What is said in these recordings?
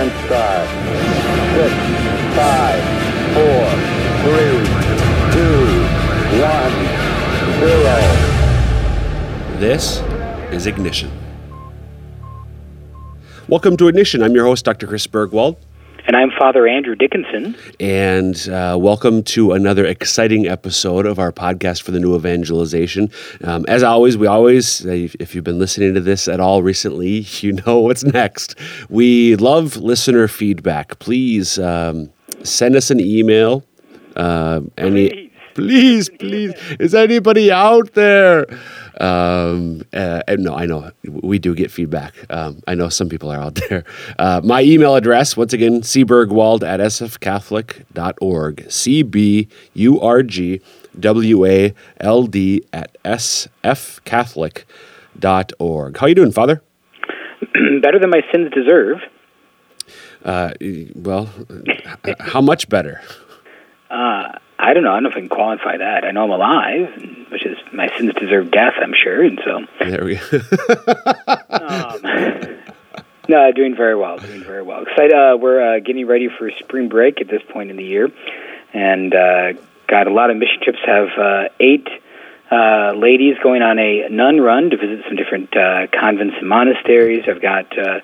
sequence start. Six, five, four, three, two, one, zero. This is Ignition. Welcome to Ignition. I'm your host, Dr. Chris Burgwald. And I'm Father Andrew Dickinson. And uh, welcome to another exciting episode of our podcast for the new evangelization. Um, as always, we always, uh, if you've been listening to this at all recently, you know what's next. We love listener feedback. Please um, send us an email. Uh, any, please, please. Is anybody out there? Um, uh, no, I know we do get feedback. Um, I know some people are out there. Uh, my email address, once again, cburgwald at sfcatholic.org. C B U R G W A L D at sfcatholic.org. How are you doing, Father? better than my sins deserve. Uh, well, how much better? Uh, I don't know. I don't know if I can qualify that. I know I'm alive, which is my sins deserve death. I'm sure, and so there we go. um, no, doing very well. Doing very well. Excited. Uh, we're uh, getting ready for spring break at this point in the year, and uh, got a lot of mission trips. Have uh, eight uh, ladies going on a nun run to visit some different uh, convents and monasteries. I've got uh,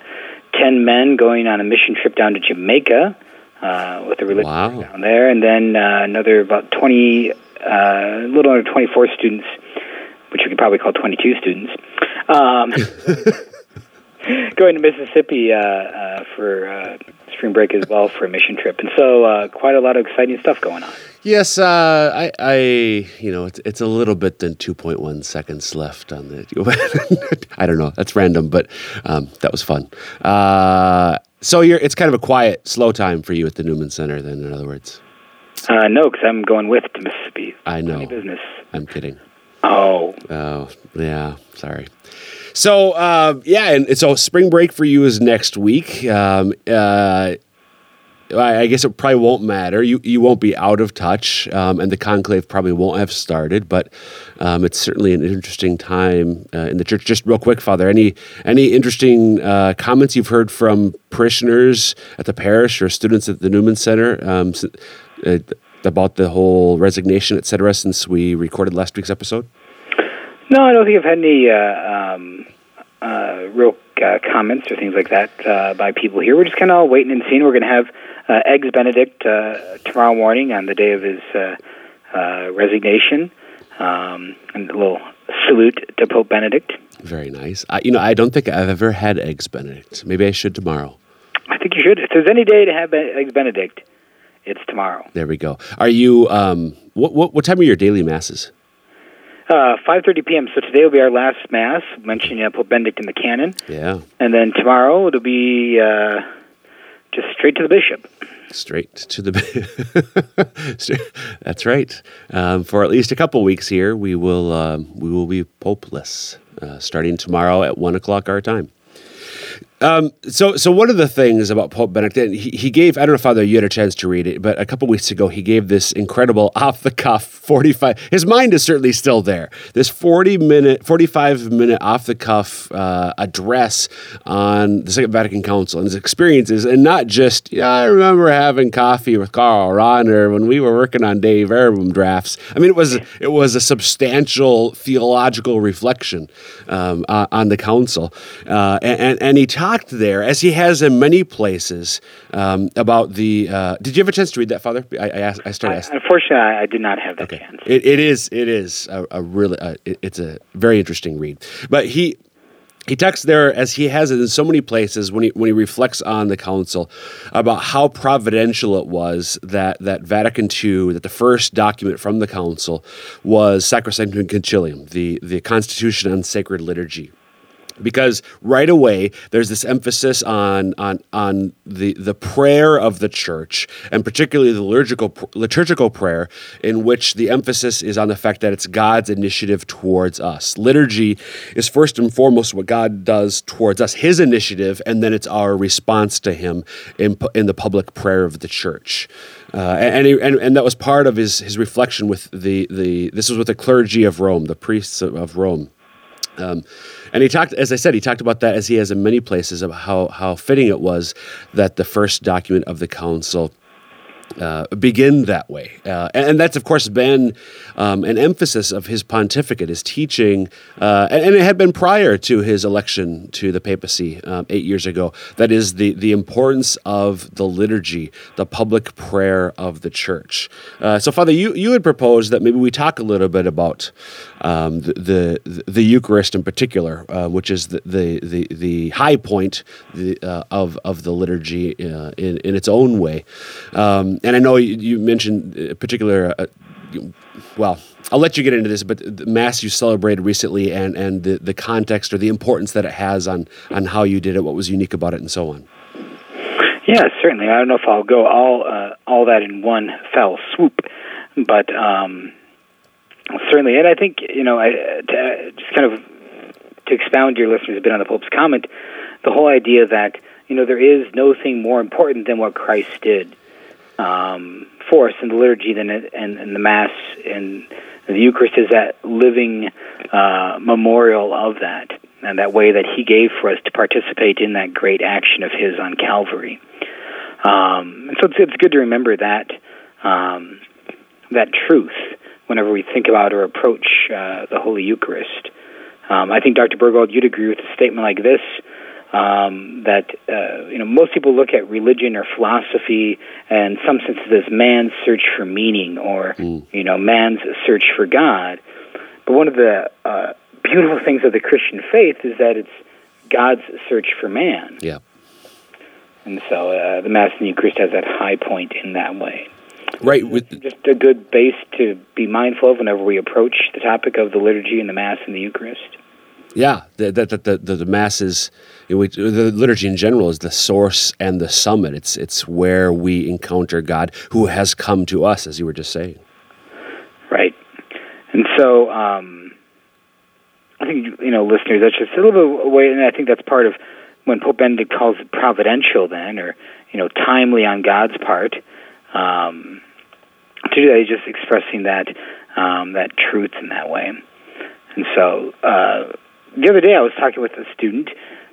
ten men going on a mission trip down to Jamaica uh, with the religious Wow. down there, and then uh, another about twenty, uh, a little under twenty-four students, which we could probably call twenty-two students, um, going to Mississippi uh, uh, for uh, spring break as well for a mission trip, and so uh, quite a lot of exciting stuff going on. Yes, uh, I, I, you know, it's, it's a little bit than 2.1 seconds left on the. I don't know. That's random, but um, that was fun. Uh, so you're, it's kind of a quiet, slow time for you at the Newman Center, then, in other words. Uh, no, because I'm going with to Mississippi. I know. Business. I'm kidding. Oh, Oh, yeah. Sorry. So, uh, yeah, and, and so spring break for you is next week. Um, uh, I guess it probably won't matter. You you won't be out of touch, um, and the conclave probably won't have started. But um, it's certainly an interesting time uh, in the church. Just real quick, Father, any any interesting uh, comments you've heard from parishioners at the parish or students at the Newman Center um, uh, about the whole resignation, et cetera, since we recorded last week's episode? no, I don't think I've had any uh, um, uh, real uh, comments or things like that uh, by people here. We're just kind of waiting and seeing. We're going to have uh, Eggs Benedict uh, tomorrow morning on the day of his uh, uh, resignation, um, and a little salute to Pope Benedict. Very nice. I, you know, I don't think I've ever had eggs Benedict. Maybe I should tomorrow. I think you should. If there's any day to have Eggs Benedict, it's tomorrow. There we go. Are you? Um, what what what time are your daily masses? Uh, 5.30 p.m. So today will be our last Mass, mentioning uh, Pope Benedict in the canon. Yeah, And then tomorrow it'll be uh, just straight to the bishop. straight to the. That's right. Um, for at least a couple weeks here, we will um, we will be popeless uh, starting tomorrow at one o'clock our time. Um, so, so one of the things about Pope Benedict, he, he gave, I don't know, Father, you had a chance to read it, but a couple weeks ago, he gave this incredible off the cuff 45, his mind is certainly still there. This 40 minute, 45 minute off the cuff uh, address on the Second Vatican Council and his experiences, and not just, yeah, I remember having coffee with Karl Rahner when we were working on Dei Verbum drafts. I mean, it was, it was a substantial theological reflection um, uh, on the council. Uh, and, and, and he talked there, as he has in many places, um, about the. Uh, did you have a chance to read that, Father? I, I, asked, I started I, asking. unfortunately, I, I did not have that chance. It, it is. It is a, a really. Uh, it, it's a very interesting read. But he he talks there as he has it in so many places when he when he reflects on the council about how providential it was that that Vatican II that the first document from the council was Sacrosanctum Concilium, the the Constitution on Sacred Liturgy because right away there's this emphasis on on on the the prayer of the church and particularly the liturgical liturgical prayer in which the emphasis is on the fact that it's God's initiative towards us. Liturgy is first and foremost what God does towards us, his initiative and then it's our response to him in in the public prayer of the church. Uh, and, he, and and that was part of his his reflection with the the this was with the clergy of Rome, the priests of, of Rome. Um, And he talked, as I said, he talked about that as he has in many places about how how fitting it was that the first document of the council uh, begin that way. Uh, and, and, that's, of course, been um, an emphasis of his pontificate, his teaching, uh, and, and, it had been prior to his election to the papacy um, eight years ago. That is the, the importance of the liturgy, the public prayer of the church. Uh, so, Father, you, you had proposed that maybe we talk a little bit about um, the, the, the Eucharist in particular, uh, which is the, the, the, the high point the, uh, of, of the liturgy in, in its own way. Um, and I know you, you mentioned a particular, uh, well, I'll let you get into this, but the mass you celebrated recently and, and the, the context or the importance that it has on, on how you did it, what was unique about it, and so on. Yeah, certainly. I don't know if I'll go all uh, all that in one fell swoop, but um, certainly, and I think you know, I to, just kind of to expound your listeners a bit on the Pope's comment, the whole idea that you know there is no thing more important than what Christ did um, for us in the liturgy than it, and, and the Mass and the Eucharist is that living uh, memorial of that, and that way that He gave for us to participate in that great action of His on Calvary. Um, and so it's, it's good to remember that um, that truth whenever we think about or approach uh, the Holy Eucharist. Um, I think Dr. Burgwald, you'd agree with a statement like this um, that uh, you know most people look at religion or philosophy and some senses as man's search for meaning or mm. you know man's search for God. But one of the uh, beautiful things of the Christian faith is that it's God's search for man. Yeah. And so uh, the Mass and the Eucharist has that high point in that way. Right. With just a good base to be mindful of whenever we approach the topic of the liturgy and the Mass and the Eucharist. Yeah, the the the, the, the mass is you know, we, the liturgy in general is the source and the summit. It's it's where we encounter God, who has come to us, as you were just saying. Right, and so um, I think you know, listeners, that's just a little bit away, and I think that's part of when Pope Benedict calls it providential, then, or you know, timely on God's part. Um, to do that, he's just expressing that um, that truth in that way, and so. Uh, the other day I was talking with a student,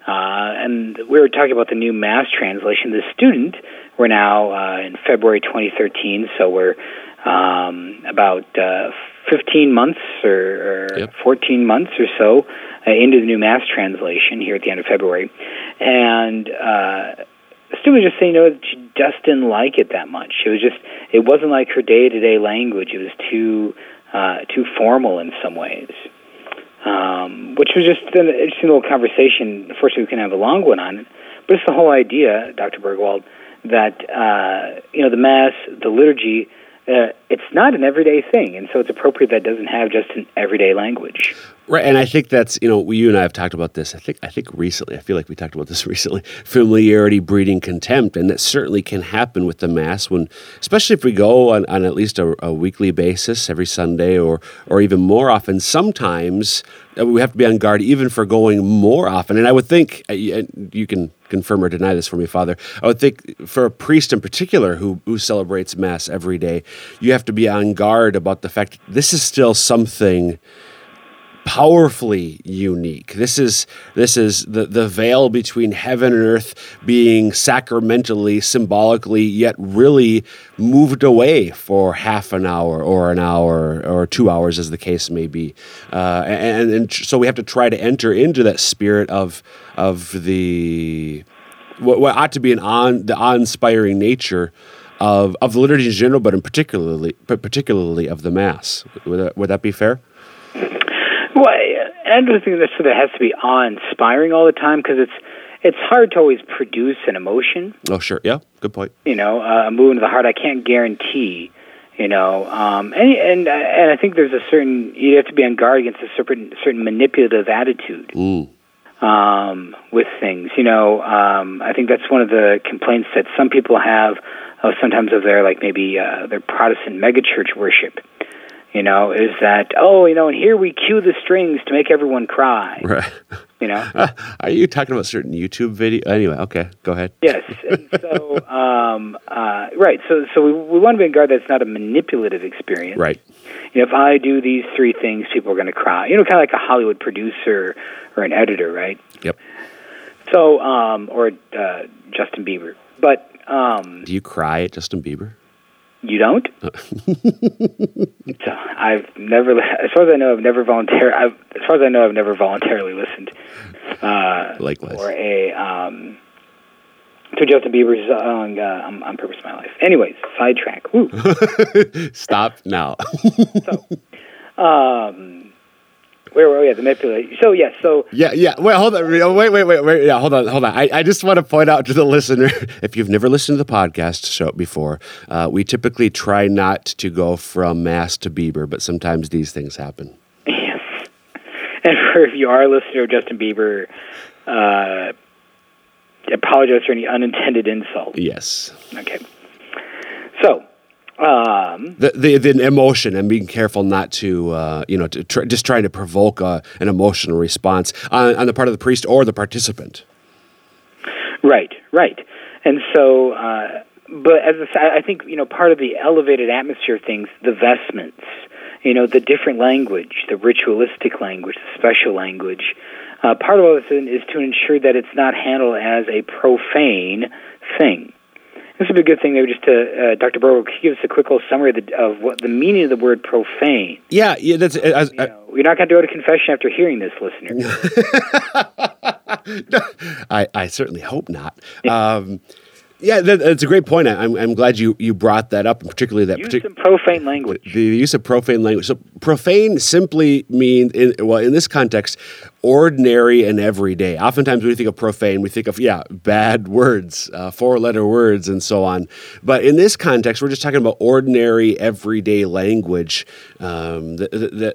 uh, and we were talking about the new Mass translation. The student, we're now uh, in February 2013, so we're um, about uh, 15 months or, or yep. 14 months or so uh, into the new Mass translation here at the end of February. And uh, the student was just saying, you know, she just didn't like it that much. It was just, it wasn't like her day to day language. It was too, uh, too formal in some ways um, which was just an interesting little conversation. Unfortunately, we can have a long one on it, but it's the whole idea, Dr. Burgwald, that uh, you know the mass, the liturgy. Uh, it's not an everyday thing, and so it's appropriate that doesn't have just an everyday language. Right, and I think that's you know you and I have talked about this. I think I think recently. I feel like we talked about this recently. Familiarity breeding contempt, and that certainly can happen with the mass when, especially if we go on, on at least a, a weekly basis every Sunday or or even more often. Sometimes uh, we have to be on guard even for going more often. And I would think uh, you can confirm or deny this for me, Father. I would think for a priest in particular who who celebrates mass every day, you have to be on guard about the fact this is still something powerfully unique. This is this is the, the veil between heaven and earth being sacramentally, symbolically, yet really moved away for half an hour or an hour or two hours, as the case may be. Uh, and, and so we have to try to enter into that spirit of of the what, what ought to be an on the awe-inspiring nature of, of the liturgy in general, but in particularly, but particularly of the Mass. Would that, would that be fair? Well, I don't think that sort of has to be awe-inspiring all the time because it's it's hard to always produce an emotion. Oh, sure, yeah, good point. You know, uh, moving to the heart, I can't guarantee. You know, um, and and and I think there's a certain you have to be on guard against a certain certain manipulative attitude. Mm. Um, with things, you know, um, I think that's one of the complaints that some people have, uh, sometimes of their like maybe uh, their Protestant megachurch worship You know, is that oh, you know, and here we cue the strings to make everyone cry. Right. You know. Are you talking about certain YouTube video? Anyway, okay, go ahead. Yes. And so, um, uh, right. So, so we, we want to be in guard that's not a manipulative experience. Right. You know, if I do these three things, people are going to cry. You know, kind of like a Hollywood producer or an editor, right? Yep. So, um, or uh, Justin Bieber. But um, Do you cry at Justin Bieber? You don't. so I've never, as far as I know, I've never voluntarily. As far as I know, I've never voluntarily listened. Uh, Likewise. or a um, to Justin Bieber's song uh, on, on "Purpose of My Life." Anyways, sidetrack. Woo. Stop now. So, um, where were we at the manipulation? So yes, so yeah, yeah. Wait, hold on. Wait, wait, wait, wait. Yeah, hold on, hold on. I, I just want to point out to the listener if you've never listened to the podcast show before, uh, we typically try not to go from Mass to Bieber, but sometimes these things happen. yes, and for if you are a listener of Justin Bieber, uh, apologize for any unintended insult. Yes. Okay, so. Um, The, the the emotion and being careful not to uh, you know to tr- just trying to provoke a, an emotional response on, on the part of the priest or the participant. Right, right. And so, uh, but as I I think, you know, part of the elevated atmosphere of things, the vestments, you know, the different language, the ritualistic language, the special language, uh, part of all this is to ensure that it's not handled as a profane thing. This would be a good thing, maybe just to, uh, Dr. Burrow, give us a quick little summary of, the, of what the meaning of the word profane? Yeah, yeah. That's I, You know, you're not going to go to confession after hearing this, listener. I, I certainly hope not. Um, yeah, that, that's a great point. I, I'm, I'm glad you, you brought that up, and particularly that Use partic- some profane language. the use of profane language. So profane simply means, in, well, in this context, ordinary and everyday. Oftentimes, when we think of profane, we think of yeah, bad words, uh, four-letter words, and so on. But in this context, we're just talking about ordinary, everyday language um,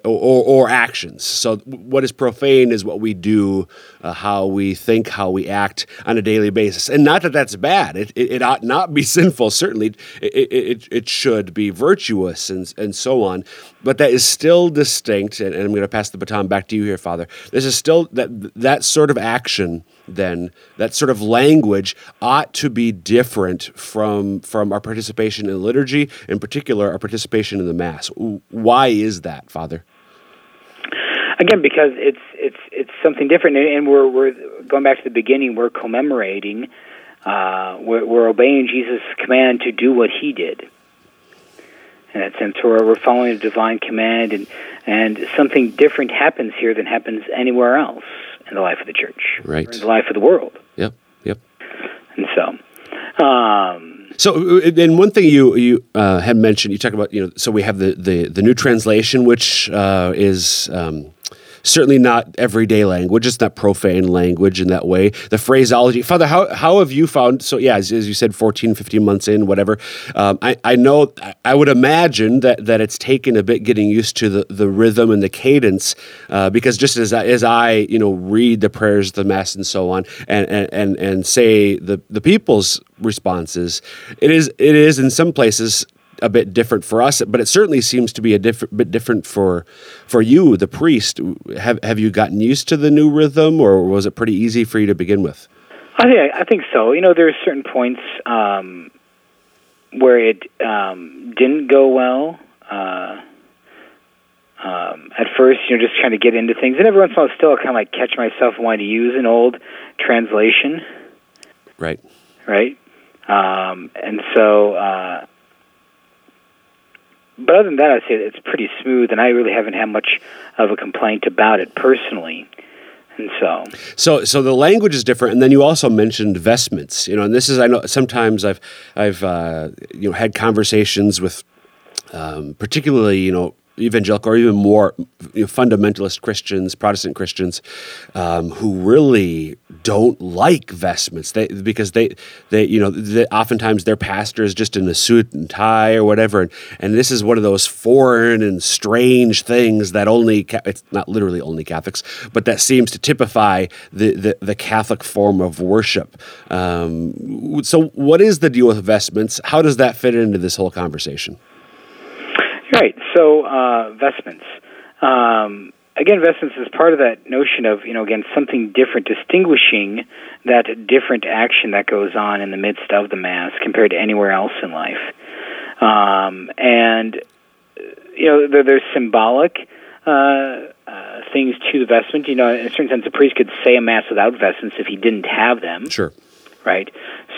or, or actions. So what is profane is what we do, uh, how we think, how we act on a daily basis, and not that that's bad. It, it, it ought not be sinful. Certainly, it, it, it should be virtuous and and so on. But that is still distinct. And, and I'm going to pass the baton back to you here, Father. This is still that that sort of action. Then that sort of language ought to be different from from our participation in liturgy, in particular, our participation in the Mass. Why is that, Father? again because it's it's it's something different and, we're we're going back to the beginning we're commemorating uh, we're, we're obeying jesus command to do what he did that sense we're, following a divine command and and something different happens here than happens anywhere else in the life of the church Right. the life of the world Yep. Yep. and so um, So, uh, and one thing you you uh, had mentioned, you talk about, you know, so we have the the, the new translation, which uh, is um, certainly not everyday language. It's not profane language in that way. The phraseology, Father, how how have you found? So, yeah, as, as you said, 14, 15 months in, whatever. Um, I I know I would imagine that that it's taken a bit getting used to the, the rhythm and the cadence, uh, because just as I, as I you know read the prayers, the mass, and so on, and and and, and say the the people's responses, it is it is in some places a bit different for us, but it certainly seems to be a different bit different for for you, the priest. Have have you gotten used to the new rhythm, or was it pretty easy for you to begin with? I think I think so. You know, there are certain points um, where it um, didn't go well. Uh, um, at first, you know, just trying to get into things, and every once in a while, still, I kind of like catch myself wanting to use an old translation, Right. right? Um, and so, uh, but other than that, I'd say it's pretty smooth, and I really haven't had much of a complaint about it personally. And so, So, so the language is different, and then you also mentioned vestments. You know, and this is I know sometimes I've I've uh, you know had conversations with um, particularly you know evangelical or even more you know, fundamentalist Christians, Protestant Christians, um, who really don't like vestments. They because they they you know they, oftentimes their pastor is just in a suit and tie or whatever, and, and this is one of those foreign and strange things that only it's not literally only Catholics, but that seems to typify the the, the Catholic form of worship. Um, so, what is the deal with vestments? How does that fit into this whole conversation? Right. So uh, vestments. Um, again, vestments is part of that notion of you know again something different, distinguishing that different action that goes on in the midst of the mass compared to anywhere else in life. Um, and you know there, there's symbolic. Uh, uh, things to the vestment. You know, in a certain sense, a priest could say a mass without vestments if he didn't have them. Sure right?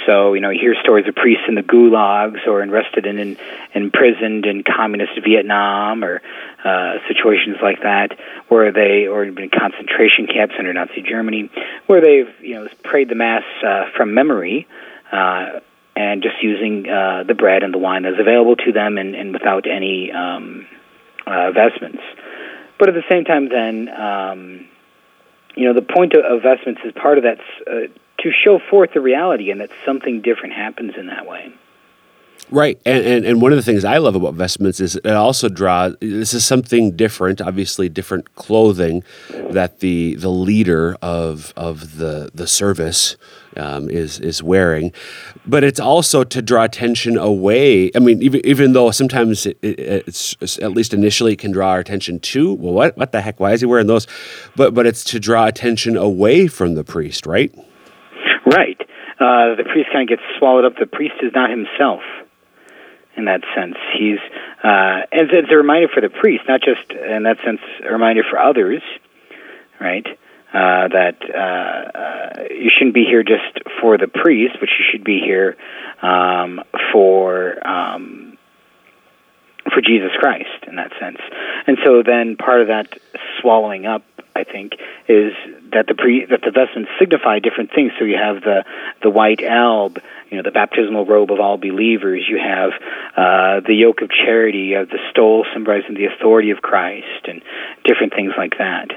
So, you know, you hear stories of priests in the gulags or arrested and in, imprisoned in communist Vietnam or uh, situations like that, where they, or in concentration camps under Nazi Germany, where they've, you know, prayed the Mass uh, from memory. Uh, and just using uh, the bread and the wine that's available to them and, and without any um, uh, vestments. But at the same time, then, um, you know, the point of, of vestments is part of that uh, to show forth the reality and that something different happens in that way. Right, and, and and one of the things I love about vestments is it also draws. This is something different, obviously different clothing that the the leader of of the the service um, is is wearing, but it's also to draw attention away. I mean, even even though sometimes it, it, it's at least initially it can draw our attention to well, what what the heck? Why is he wearing those? But but it's to draw attention away from the priest, right? Right. Uh, the priest kind of gets swallowed up. The priest is not himself in that sense. He's uh, and it's a reminder for the priest, not just in that sense, a reminder for others, right? Uh, that uh, uh, you shouldn't be here just for the priest, but you should be here um, for um, for Jesus Christ in that sense. And so then part of that swallowing up I think, is that the pre that the vestments signify different things. So you have the the white alb, you know, the baptismal robe of all believers. You have uh, the yoke of charity. You have the stole symbolizing the authority of Christ, and different things like that.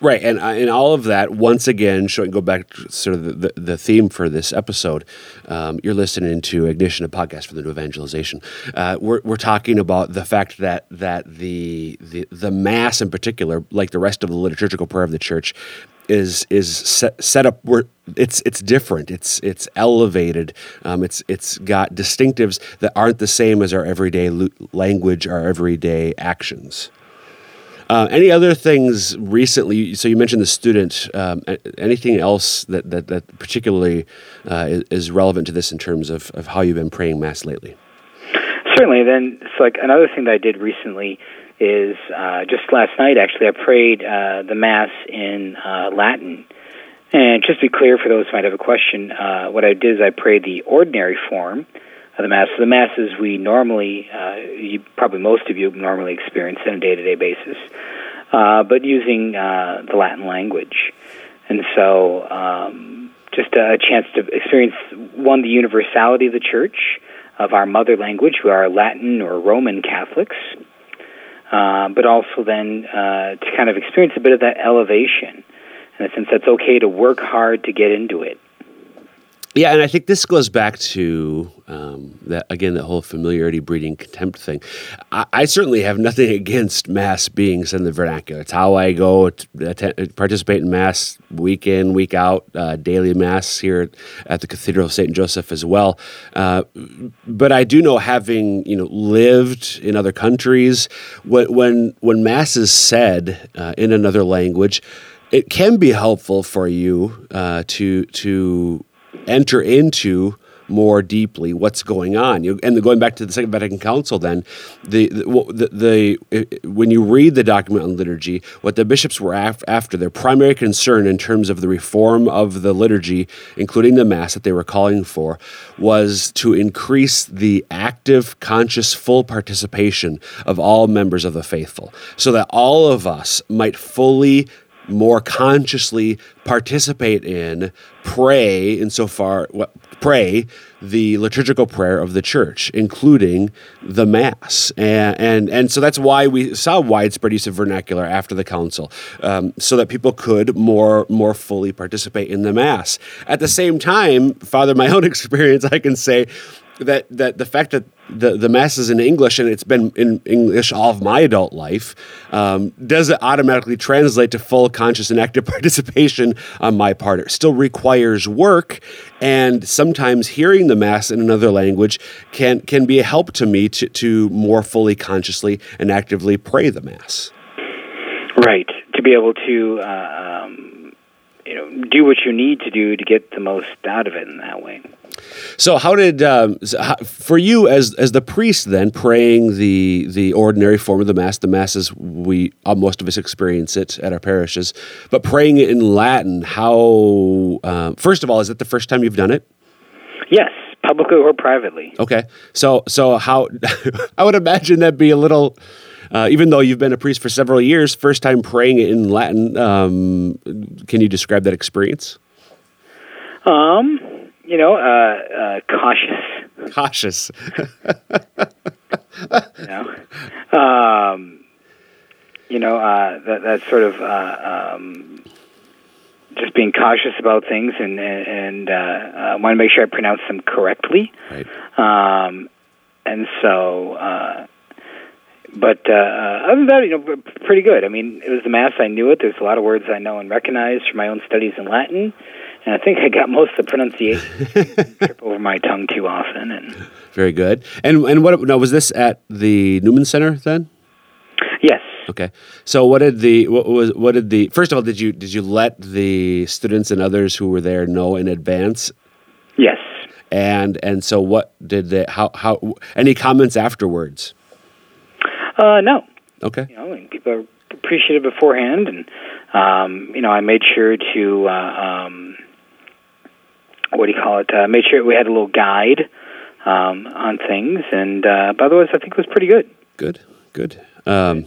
Right, and uh, and all of that once again, showing go back to sort of the, the, the theme for this episode. Um, you're listening to Ignition, a podcast for the new evangelization. Uh, we're we're talking about the fact that that the the the mass in particular, like the rest of the liturgical prayer of the church, is is set, set up where it's it's different. It's it's elevated. Um, it's it's got distinctives that aren't the same as our everyday language, our everyday actions. Uh, any other things recently? So you mentioned the student. Um, anything else that that, that particularly uh, is, relevant to this in terms of, of how you've been praying mass lately? Certainly. Then it's like another thing that I did recently is uh, just last night. Actually, I prayed uh, the mass in uh, Latin. And just to be clear for those who might have a question, what I did is I prayed the ordinary form the mass. So the masses we normally, uh, you, probably most of you normally experience on a day-to-day basis, uh, but using uh, the Latin language, and so um, just a chance to experience one the universality of the Church of our mother language, who are Latin or Roman Catholics, uh, but also then uh, to kind of experience a bit of that elevation, in the sense that it's okay to work hard to get into it. Yeah, and I think this goes back to um, that again, that whole familiarity breeding contempt thing. I, I, certainly have nothing against mass being said in the vernacular. It's how I go attend, participate in mass week in, week out, uh, daily mass here at the Cathedral of Saint Joseph as well. Uh, but I do know, having you know lived in other countries, when when, when mass is said uh, in another language, it can be helpful for you uh, to to enter into more deeply what's going on. You, and going back to the Second Vatican Council, then the the, the, the when you read the document on liturgy, what the bishops were af- after their primary concern in terms of the reform of the liturgy, including the mass that they were calling for, was to increase the active, conscious, full participation of all members of the faithful, so that all of us might fully more consciously participate in, pray insofar pray the liturgical prayer of the church, including the Mass. And, and, and so that's why we saw widespread use of vernacular after the council, um, so that people could more, more fully participate in the Mass. At the same time, Father, my own experience, I can say, that that the fact that the the mass is in English and it's been in English all of my adult life um, does it automatically translate to full conscious and active participation on my part. It still requires work, and sometimes hearing the mass in another language can can be a help to me to to more fully consciously and actively pray the mass. Right to be able to. Uh, um, you know, do what you need to do to get the most out of it in that way. So, how did um, for you as as the priest then praying the the ordinary form of the mass? The mass as we uh, most of us experience it at our parishes, but praying it in Latin. How uh, first of all, is it the first time you've done it? Yes, publicly or privately. Okay, so so how I would imagine that'd be a little. Uh, even though you've been a priest for several years, first time praying it in Latin. Um, can you describe that experience? Um, you know, uh, uh, cautious. Cautious. you know, um, you know uh, that that's sort of uh, um, just being cautious about things and and, uh, uh, want to make sure I pronounce them correctly. Right. Um, and so, uh, but uh, other than that, you know, pretty good. I mean, it was the mass. I knew it. There's a lot of words I know and recognize from my own studies in Latin and I think I got most of the pronunciation trip over my tongue too often. And very good. And and what? No, was this at the Newman Center then? Yes. Okay. So what did the what was what did the first of all did you did you let the students and others who were there know in advance? Yes. And and so what did they how how any comments afterwards? Uh, no. Okay. You know, and people are appreciative beforehand, and um, you know, I made sure to. Uh, um, what do you call it? Uh, made sure we had a little guide um, on things, and uh, but otherwise, I think it was pretty good. Good, good. Um,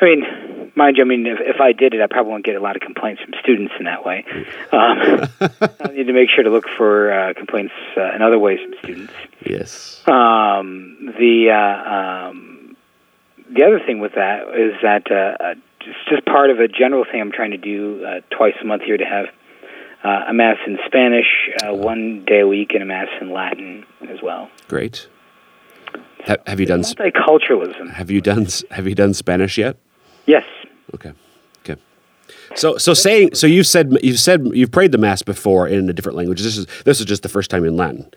I mean, mind you, I mean, if, if I did it, I probably won't get a lot of complaints from students in that way. Um, I need to make sure to look for uh, complaints uh, in other ways from students. Yes. Um, the uh, um, the other thing with that is that uh, uh, it's just part of a general thing I'm trying to do uh, twice a month here to have uh, a mass in Spanish uh, one day a week and a mass in Latin as well. Great. Ha- have you done multiculturalism? Have you done Have you done Spanish yet? Yes. Okay. Okay. So so saying so you've said you've said you've prayed the mass before in a different language. This is this is just the first time in Latin.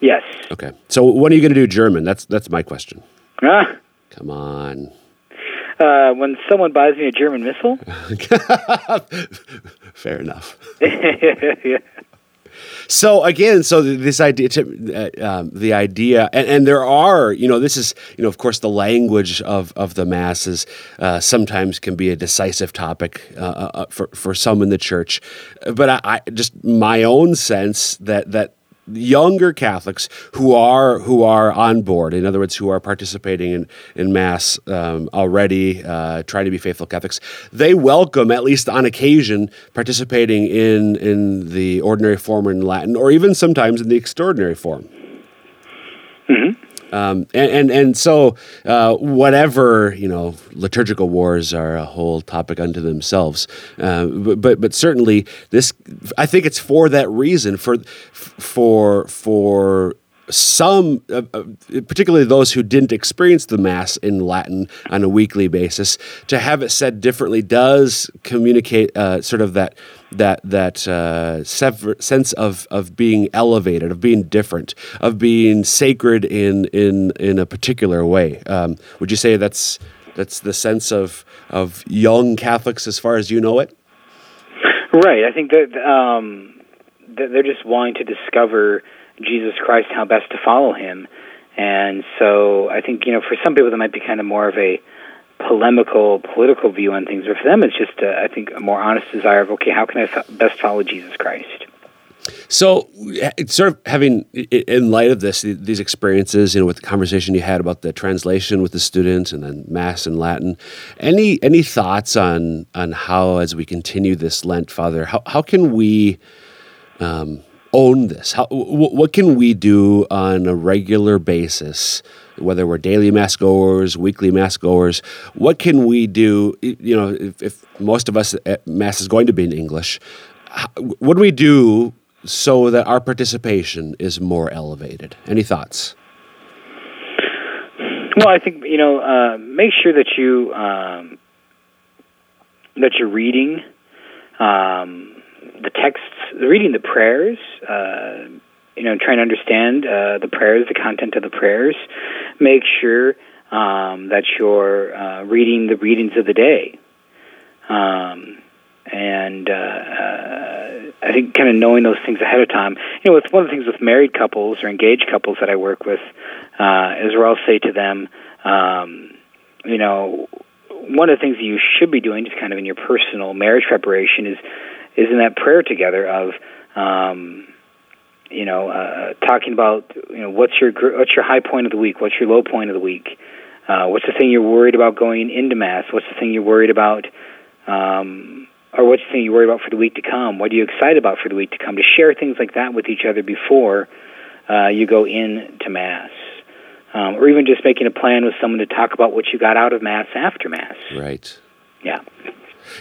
Yes. Okay. So when are you going to do German? That's that's my question. Ah. Come on. Uh, when someone buys me a German missal. Fair enough. yeah. So again, so this idea, to, uh, um, the idea, and, and, there are, you know, this is, you know, of course, the language of of the masses uh, sometimes can be a decisive topic uh, uh, uh for for some in the church, but I, I just my own sense that that younger Catholics who are who are on board. In other words, who are participating in in mass um, already, uh, trying to be faithful Catholics. They welcome, at least on occasion, participating in in the ordinary form in Latin, or even sometimes in the extraordinary form. Mm-hmm. Um, and, and, and so uh, whatever you know, liturgical wars are a whole topic unto themselves. Uh, but, but, but certainly this, I think it's for that reason for for for some, uh, uh, particularly those who didn't experience the Mass in Latin on a weekly basis, to have it said differently does communicate uh, sort of that that that uh, sever- sense of of being elevated, of being different, of being sacred in in in a particular way. Um, would you say that's that's the sense of of young Catholics as far as you know it? Right. I think that um, they're just wanting to discover Jesus Christ, how best to follow him. And so I think, you know, for some people that might be kind of more of a polemical, political view on things, but for them it's just, a, I think, a more honest desire of, okay, how can I best follow Jesus Christ? So, it's sort of having, in light of this, these experiences, you know, with the conversation you had about the translation with the students and then Mass in Latin, any any thoughts on on how, as we continue this Lent, Father, how how can we um, own this? How, w- what can we do on a regular basis, whether we're daily mass goers, weekly mass goers? What can we do? You know, if, if most of us at mass is going to be in English, what do we do so that our participation is more elevated? Any thoughts? Well, I think you know, uh, make sure that you um, that you're reading um, the texts, reading the prayers. Uh, you know, trying to understand uh, the prayers, the content of the prayers. Make sure um, that you're uh, reading the readings of the day. Um, and uh, uh, I think kind of knowing those things ahead of time. You know, it's one of the things with married couples or engaged couples that I work with uh, is where I'll say to them, um, you know, one of the things that you should be doing, just kind of in your personal marriage preparation, is is in that prayer together of, um, you know, uh, talking about you know what's your what's your high point of the week, what's your low point of the week, uh, what's the thing you're worried about going into mass, what's the thing you're worried about. Um, or what's the thing you worry about for the week to come? What are you excited about for the week to come? To share things like that with each other before uh, you go into Mass um, or even just making a plan with someone to talk about what you got out of mass after mass. Right. Yeah.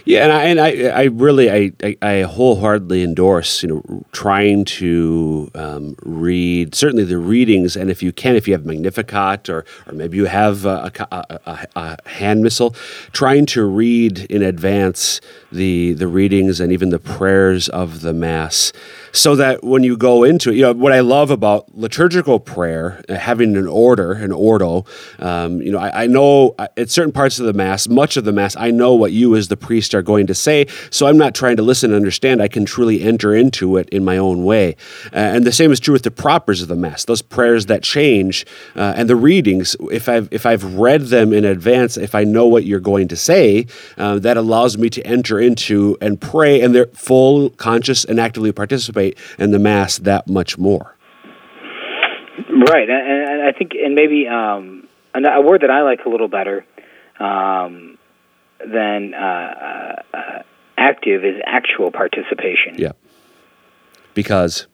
Yeah, and I, and I, I really, I, I, I wholeheartedly endorse, you know, trying to um, read certainly the readings, and if you can, if you have Magnificat or, or maybe you have a, a, a, a hand missal, trying to read in advance the the readings and even the prayers of the Mass so that when you go into it, you know, what I love about liturgical prayer, uh, having an order, an ordo, um, you know, I, I, know uh, at certain parts of the Mass, much of the Mass, I know what you as the priest are going to say, so I'm not trying to listen and understand. I can truly enter into it in my own way. Uh, and the same is true with the propers of the Mass, those prayers that change, uh, and the readings. If I've, if I've read them in advance, if I know what you're going to say, uh, that allows me to enter into and pray, and they're full, conscious, and actively participate in the mass that much more. Right, and, and I think, and maybe um, a word that I like a little better um, than uh, uh, active is actual participation. Yeah, because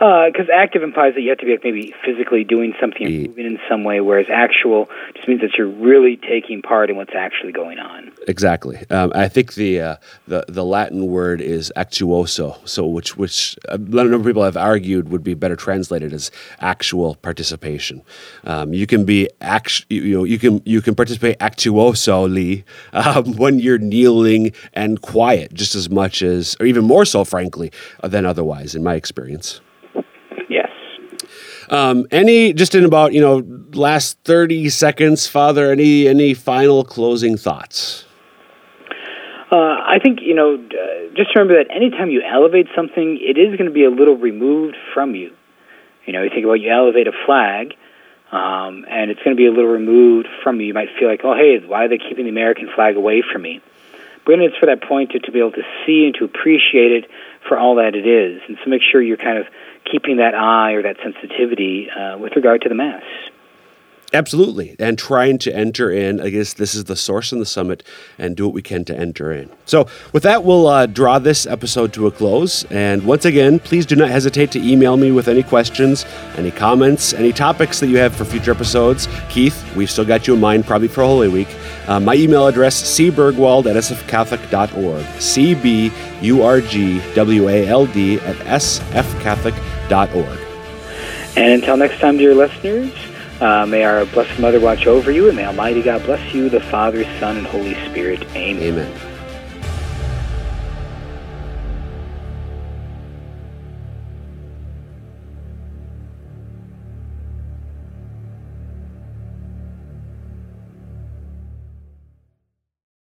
because uh, active implies that you have to be like, maybe physically doing something, moving in some way, whereas actual just means that you're really taking part in what's actually going on. Exactly. Um, I think the, uh, the the Latin word is actuoso, so which which a number of people have argued would be better translated as actual participation. Um, you can be act, you know, you can you can participate actuosoli um, when you're kneeling and quiet, just as much as, or even more so, frankly, than otherwise, in my experience. Um, any just in about you know last thirty seconds, Father. Any any final closing thoughts? Uh, I think you know. Uh, just remember that anytime you elevate something, it is going to be a little removed from you. You know, you think about you elevate a flag, um, and it's going to be a little removed from you. You might feel like, oh, hey, why are they keeping the American flag away from me? But it's for that point to, to be able to see and to appreciate it for all that it is, and so make sure you're kind of keeping that eye or that sensitivity uh, with regard to the Mass. Absolutely. And trying to enter in, I guess this is the source and the summit, and do what we can to enter in. So, with that, we'll uh, draw this episode to a close. And once again, please do not hesitate to email me with any questions, any comments, any topics that you have for future episodes. Keith, we've still got you in mind probably for Holy Week. Uh, my email address, cburgwald at sfcatholic.org. C B U R G W A L D at sfcatholic.org. And until next time, dear listeners, uh, may our Blessed Mother watch over you, and may Almighty God bless you, the Father, Son, and Holy Spirit. Amen. Amen.